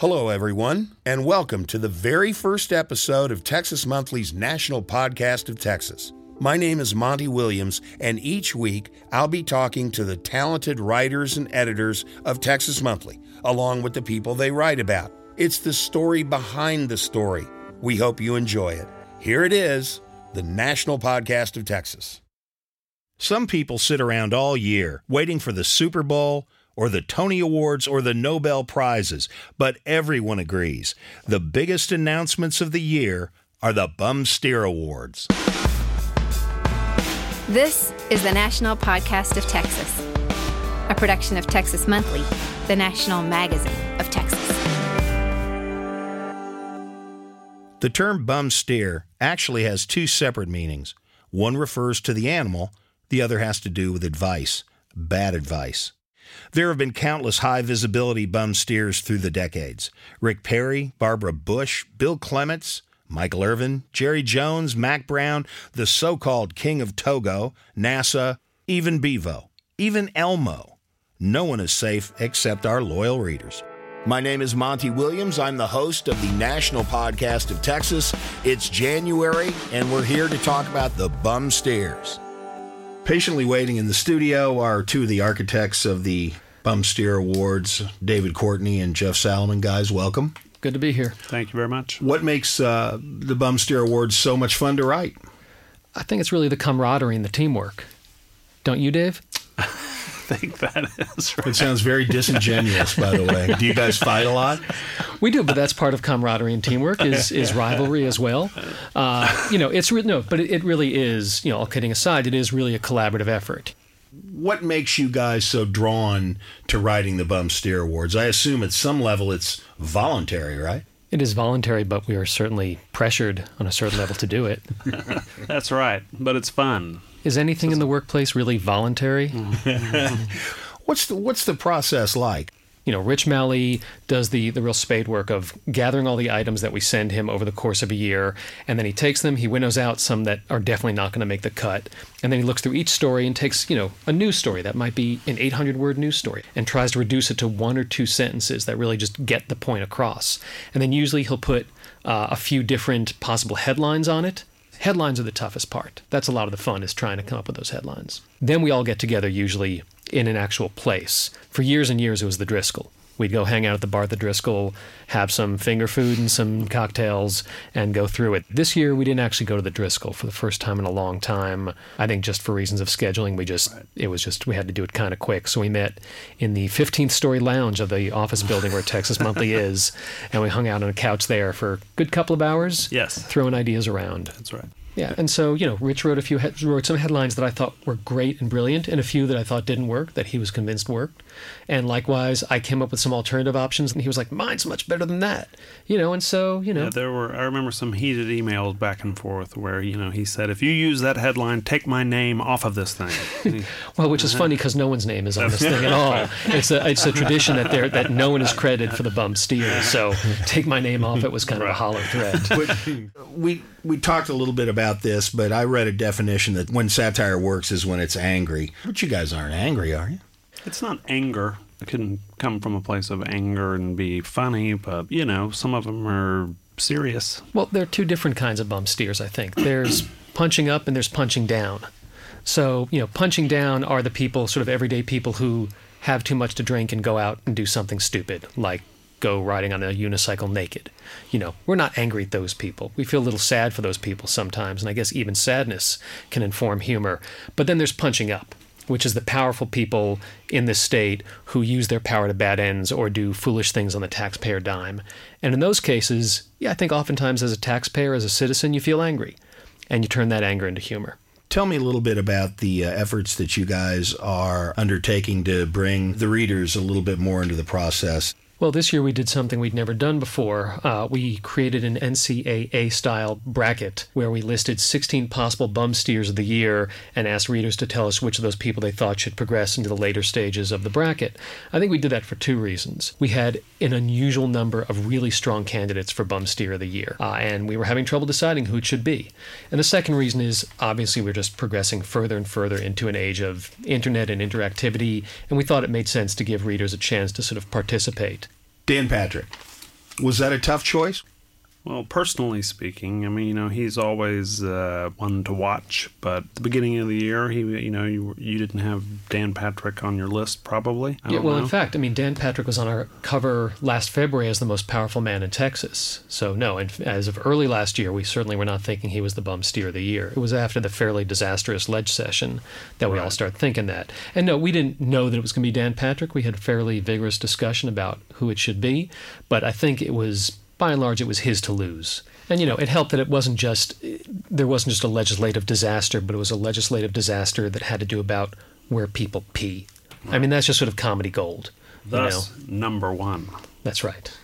Hello, everyone, and welcome to the very first episode of Texas Monthly's National Podcast of Texas. My name is Monte Williams, and each week I'll be talking to the talented writers and editors of Texas Monthly, along with the people they write about. It's the story behind the story. We hope you enjoy it. Here it is the National Podcast of Texas. Some people sit around all year waiting for the Super Bowl or the Tony Awards or the Nobel Prizes, but everyone agrees the biggest announcements of the year are the Bum Steer Awards. This is the National Podcast of Texas, a production of Texas Monthly, the national magazine of Texas. The term bum steer actually has two separate meanings. One refers to the animal, the other has to do with advice, bad advice. There have been countless high visibility bum steers through the decades Rick Perry, Barbara Bush, Bill Clements, Michael Irvin, Jerry Jones, Mack Brown, the so called King of Togo, NASA, even Bevo, even Elmo. No one is safe except our loyal readers. My name is Monte Williams. I'm the host of the National Podcast of Texas. It's January, and we're here to talk about the bum steers. Patiently waiting in the studio are two of the architects of the Bum Steer Awards, David Courtney and Jeff Salamon. Guys, welcome. Good to be here. Thank you very much. What makes uh, the Bum Steer Awards so much fun to write? I think it's really the camaraderie and the teamwork. Don't you, Dave? Think that is right. It sounds very disingenuous, by the way. Do you guys fight a lot? We do, but that's part of camaraderie and teamwork is is rivalry as well. Uh, you know, it's re- no, but it, it really is. You know, all kidding aside, it is really a collaborative effort. What makes you guys so drawn to writing the Bum Steer Awards? I assume at some level it's voluntary, right? It is voluntary, but we are certainly pressured on a certain level to do it. That's right, but it's fun. Is anything in the workplace really voluntary? what's the what's the process like? You know, Rich Malley does the the real spade work of gathering all the items that we send him over the course of a year, and then he takes them, he winnows out some that are definitely not going to make the cut, and then he looks through each story and takes, you know, a news story that might be an 800 word news story and tries to reduce it to one or two sentences that really just get the point across. And then usually he'll put uh, a few different possible headlines on it Headlines are the toughest part. That's a lot of the fun is trying to come up with those headlines. Then we all get together usually in an actual place. For years and years it was the Driscoll. We'd go hang out at the bar at the Driscoll, have some finger food and some cocktails, and go through it. This year, we didn't actually go to the Driscoll for the first time in a long time. I think just for reasons of scheduling, we just, right. it was just, we had to do it kind of quick. So we met in the 15th story lounge of the office building where Texas Monthly is, and we hung out on a couch there for a good couple of hours. Yes. Throwing ideas around. That's right. Yeah, and so you know, Rich wrote a few he- wrote some headlines that I thought were great and brilliant, and a few that I thought didn't work that he was convinced worked. And likewise, I came up with some alternative options, and he was like, "Mine's much better than that," you know. And so you know, yeah, there were. I remember some heated emails back and forth where you know he said, "If you use that headline, take my name off of this thing." well, which is uh-huh. funny because no one's name is on this thing at all. It's a it's a tradition that there that no one is credited for the bum steers. So take my name off it was kind of a hollow thread. we we talked a little bit about this, but I read a definition that when satire works is when it's angry. But you guys aren't angry, are you? It's not anger. It can come from a place of anger and be funny, but you know, some of them are serious. Well, there are two different kinds of bum steers, I think. There's punching up and there's punching down. So, you know, punching down are the people, sort of everyday people who have too much to drink and go out and do something stupid, like go riding on a unicycle naked. You know, we're not angry at those people. We feel a little sad for those people sometimes, and I guess even sadness can inform humor. But then there's punching up, which is the powerful people in this state who use their power to bad ends or do foolish things on the taxpayer dime. And in those cases, yeah, I think oftentimes as a taxpayer, as a citizen, you feel angry, and you turn that anger into humor. Tell me a little bit about the uh, efforts that you guys are undertaking to bring the readers a little bit more into the process. Well, this year we did something we'd never done before. Uh, we created an NCAA style bracket where we listed 16 possible bum steers of the year and asked readers to tell us which of those people they thought should progress into the later stages of the bracket. I think we did that for two reasons. We had an unusual number of really strong candidates for bum steer of the year, uh, and we were having trouble deciding who it should be. And the second reason is obviously we're just progressing further and further into an age of internet and interactivity, and we thought it made sense to give readers a chance to sort of participate. Dan Patrick. Was that a tough choice? Well, personally speaking, I mean, you know, he's always uh, one to watch. But at the beginning of the year, he, you know, you you didn't have Dan Patrick on your list, probably. I Yeah, well, know. in fact, I mean, Dan Patrick was on our cover last February as the most powerful man in Texas. So, no, and as of early last year, we certainly were not thinking he was the bum steer of the year. It was after the fairly disastrous Lege session that we all started thinking that. And no, we didn't know that it was going to be Dan Patrick. We had a fairly vigorous discussion about who it should be, but I think it was, by and large, it was his to lose. And you know, it helped that it wasn't just there wasn't just a legislative disaster, but it was a legislative disaster that had to do about where people pee. I mean, that's just sort of comedy gold. You know, Thus, number one. that's right.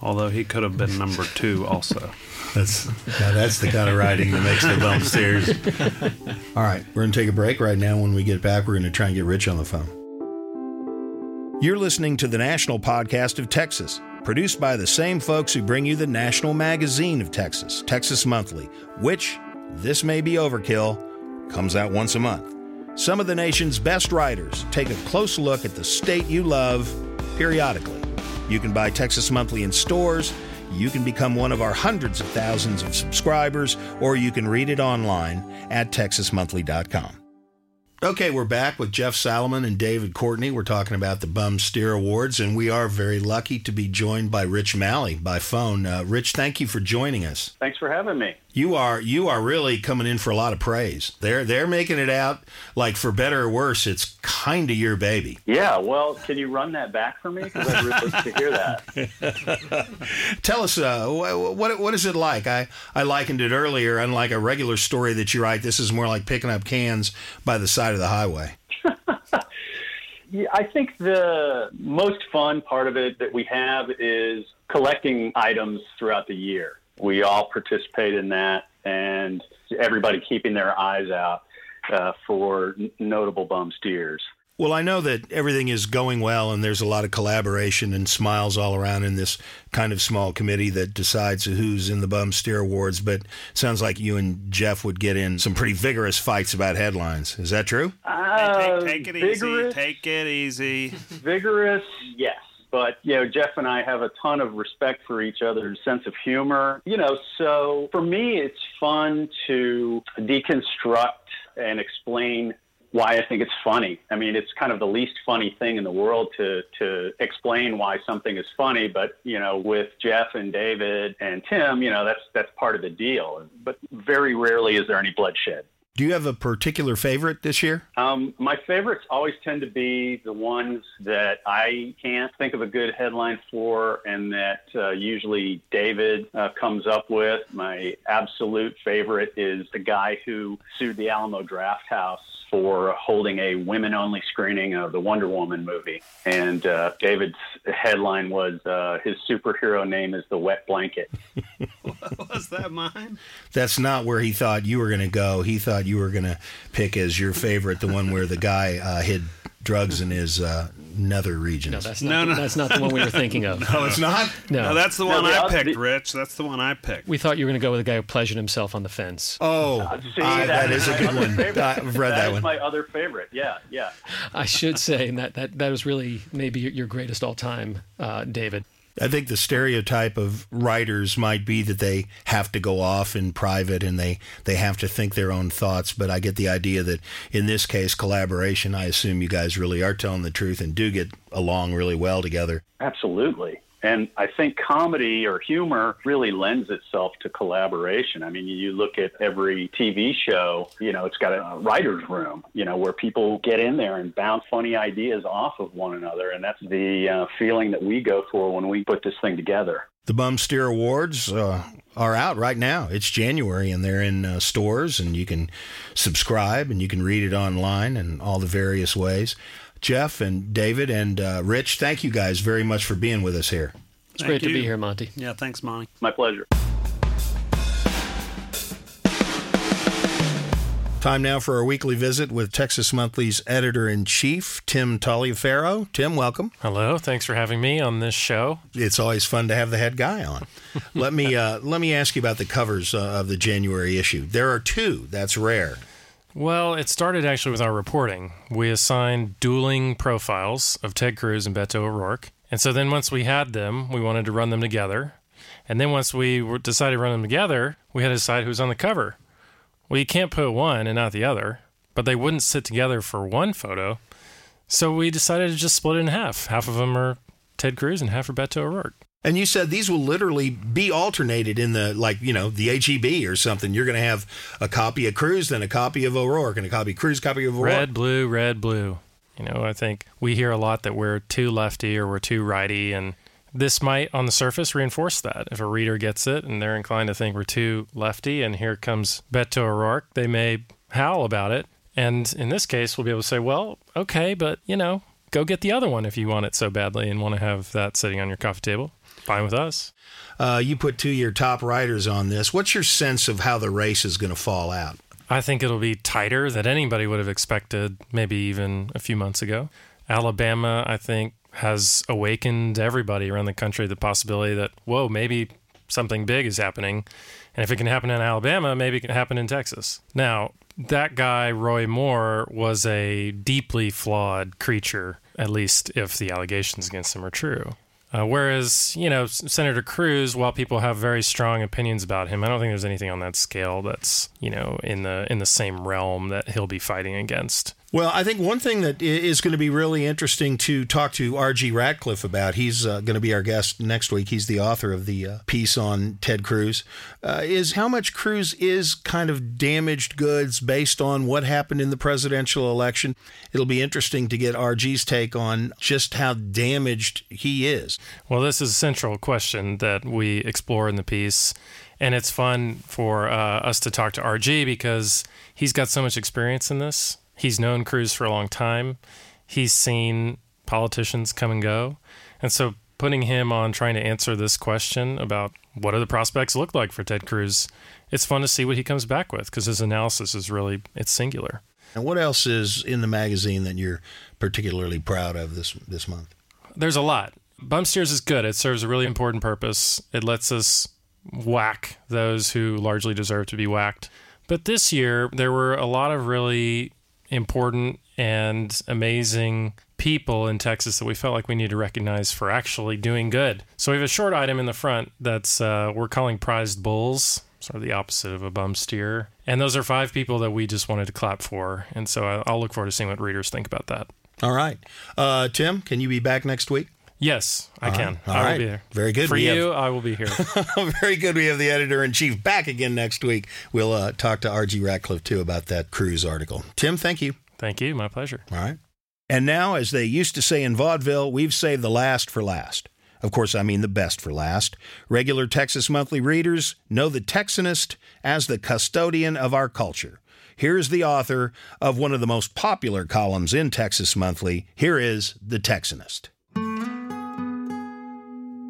Although he could have been number two also. That's now that's the kind of writing that makes the bum steers. All right, we're gonna take a break right now. When we get back, we're gonna try and get Rich on the phone. You're listening to the National Podcast of Texas, produced by the same folks who bring you the National Magazine of Texas, Texas Monthly, which, this may be overkill, comes out once a month. Some of the nation's best writers take a close look at the state you love periodically. You can buy Texas Monthly in stores, you can become one of our hundreds of thousands of subscribers, or you can read it online at texasmonthly.com. Okay, we're back with Jeff Salamon and David Courtney. We're talking about the Bum Steer Awards, and we are very lucky to be joined by Rich Malley by phone. Uh, Rich, thank you for joining us. Thanks for having me. You are you are really coming in for a lot of praise. They're they're making it out like for better or worse, it's kind of your baby. Yeah, well, can you run that back for me? Because I'd really like to hear that. Tell us uh, what what is it like? I I likened it earlier. Unlike a regular story that you write, this is more like picking up cans by the side of the highway. I think the most fun part of it that we have is collecting items throughout the year. We all participate in that, and everybody keeping their eyes out uh, for n- notable bum steers. Well, I know that everything is going well, and there's a lot of collaboration and smiles all around in this kind of small committee that decides who's in the Bum Steer Awards. But sounds like you and Jeff would get in some pretty vigorous fights about headlines. Is that true? Uh, take, take it vigorous, easy. Take it easy. vigorous, yes. But you know, Jeff and I have a ton of respect for each other's sense of humor. You know, so for me, it's fun to deconstruct and explain why I think it's funny. I mean, it's kind of the least funny thing in the world to to explain why something is funny, but you know, with Jeff and David and Tim, you know, that's that's part of the deal. But very rarely is there any bloodshed. Do you have a particular favorite this year? Um, my favorites always tend to be the ones that I can't think of a good headline for, and that uh, usually David uh, comes up with. My absolute favorite is the guy who sued the Alamo Drafthouse for holding a women-only screening of the Wonder Woman movie, and uh, David's headline was uh, his superhero name is the Wet Blanket. Was that mine? That's not where he thought you were going to go. He thought you were going to pick as your favorite the one where the guy uh, hid drugs in his uh, nether regions. No, that's not, No, no. that's not the one we were thinking of. no, it's not. No, No, that's the No, one the I picked, the- Rich. That's the one I picked. we thought you were going to go with the guy who pleasured himself on the fence. Oh, See, I- that is a good one. favorite. I've read that is one. my other favorite. Yeah, yeah. I should say, and that, that, that was really maybe your, your greatest all time, uh, David. I think the stereotype of writers might be that they have to go off in private and they, they have to think their own thoughts. But I get the idea that in this case, collaboration, I assume you guys really are telling the truth and do get along really well together. Absolutely. And I think comedy or humor really lends itself to collaboration. I mean, you look at every TV show, you know, it's got a writer's room, you know, where people get in there and bounce funny ideas off of one another. And that's the uh, feeling that we go for when we put this thing together. The Bum Steer Awards uh, are out right now. It's January and they're in uh, stores and you can subscribe and you can read it online and all the various ways. Jeff and David and uh, Rich, thank you guys very much for being with us here. It's Thank great to be here, Monte. Yeah, thanks, Monte. My pleasure. Time now for our weekly visit with Texas Monthly's editor in chief, Tim Taliaferro. Tim, welcome. Hello, thanks for having me on this show. It's always fun to have the head guy on. let me uh, let me ask you about the covers uh, of the January issue. There are two. That's rare. Well, it started actually with our reporting. We assigned dueling profiles of Ted Cruz and Beto O'Rourke, And so then once we had them, we wanted to run them together. And then once we decided to run them together, we had to decide who's on the cover. Well, you can't put one and not the other, but they wouldn't sit together for one photo. So we decided to just split it in half. Half of them are Ted Cruz and half are Beto O'Rourke. And you said these will literally be alternated in the like you know the HEB or something. You're going to have a copy of Cruz, then a copy of O'Rourke, and a copy of Cruz, copy of O'Rourke. Red, blue, red, blue. You know, I think we hear a lot that we're too lefty or we're too righty, and this might, on the surface, reinforce that. If a reader gets it and they're inclined to think we're too lefty, and here comes Beto O'Rourke, they may howl about it. And in this case, we'll be able to say, well, okay, but you know, go get the other one if you want it so badly and want to have that sitting on your coffee table. Fine with us. Uh, you put two of your top writers on this. What's your sense of how the race is going to fall out? I think it'll be tighter than anybody would have expected, maybe even a few months ago. Alabama, I think, has awakened everybody around the country the possibility that, whoa, maybe something big is happening. And if it can happen in Alabama, maybe it can happen in Texas. Now, that guy, Roy Moore, was a deeply flawed creature, at least if the allegations against him are true. Uh, whereas, you know, Senator Cruz, while people have very strong opinions about him, I don't think there's anything on that scale that's, you know, in the in the same realm that he'll be fighting against. Well, I think one thing that is going to be really interesting to talk to R.G. Ratcliffe about, he's uh, going to be our guest next week. He's the author of the uh, piece on Ted Cruz, uh, is how much Cruz is kind of damaged goods based on what happened in the presidential election. It'll be interesting to get R.G.'s take on just how damaged he is. Well, this is a central question that we explore in the piece. And it's fun for uh, us to talk to RG because he's got so much experience in this He's known Cruz for a long time. He's seen politicians come and go. And so putting him on trying to answer this question about what do the prospects look like for Ted Cruz, it's fun to see what he comes back with because his analysis is really it's singular. And what else is in the magazine that you're particularly proud of this this month? There's a lot. Bum Steers is good. It serves a really important purpose. It lets us whack those who largely deserve to be whacked. But this year, there were a lot of really important and amazing people in Texas that we felt like we need to recognize for actually doing good. So we have a short item in the front that's uh, we're calling prized bulls, sort of the opposite of a bum steer. And those are five people that we just wanted to clap for. And so I'll look forward to seeing what readers think about that. All right. Uh, Tim, can you be back next week? Yes, I can. All I will right. be there. Very good. For We you, have- I will be here. Very good. We have the editor in chief back again next week. We'll uh, talk to R.G. Ratcliffe too about that Cruz article. Tim, thank you. Thank you. My pleasure. All right. And now, as they used to say in vaudeville, we've saved the last for last. Of course, I mean the best for last. Regular Texas Monthly readers know the Texanist as the custodian of our culture. Here's the author of one of the most popular columns in Texas Monthly. Here is The Texanist.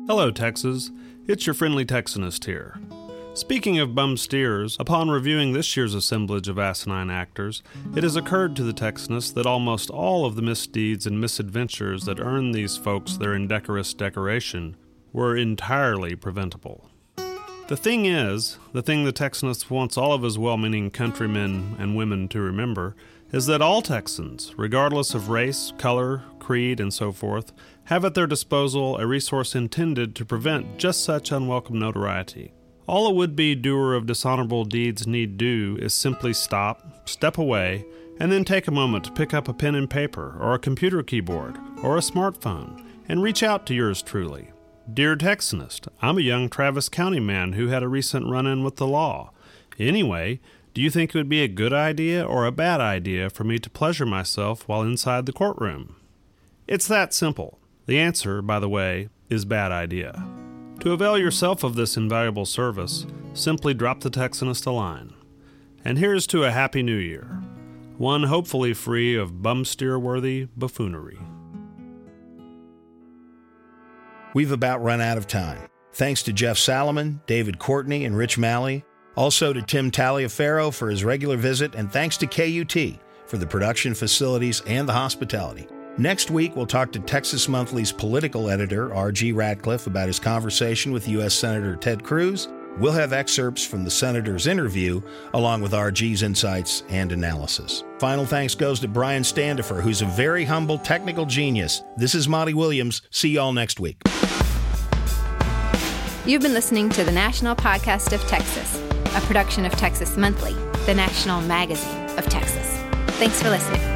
Hello, Texas. It's your friendly Texanist here. Speaking of bum steers, upon reviewing this year's assemblage of asinine actors, it has occurred to the Texanist that almost all of the misdeeds and misadventures that earned these folks their indecorous decoration were entirely preventable. The thing is, the thing the Texanist wants all of his well meaning countrymen and women to remember is that all Texans, regardless of race, color, creed, and so forth, have at their disposal a resource intended to prevent just such unwelcome notoriety. All a would be doer of dishonorable deeds need do is simply stop, step away, and then take a moment to pick up a pen and paper, or a computer keyboard, or a smartphone, and reach out to yours truly. Dear Texanist, I'm a young Travis County man who had a recent run in with the law. Anyway, do you think it would be a good idea or a bad idea for me to pleasure myself while inside the courtroom? It's that simple. The answer, by the way, is bad idea. To avail yourself of this invaluable service, simply drop the Texanist a line. And here's to a Happy New Year, one hopefully free of bumsteer worthy buffoonery. We've about run out of time. Thanks to Jeff Salamon, David Courtney, and Rich Malley. Also to Tim Taliaferro for his regular visit, and thanks to KUT for the production facilities and the hospitality. Next week, we'll talk to Texas Monthly's political editor, R.G. Ratcliffe, about his conversation with U.S. Senator Ted Cruz. We'll have excerpts from the senator's interview, along with RG's insights and analysis. Final thanks goes to Brian Standifer, who's a very humble technical genius. This is Monte Williams. See y'all next week. You've been listening to the National Podcast of Texas, a production of Texas Monthly, the national magazine of Texas. Thanks for listening.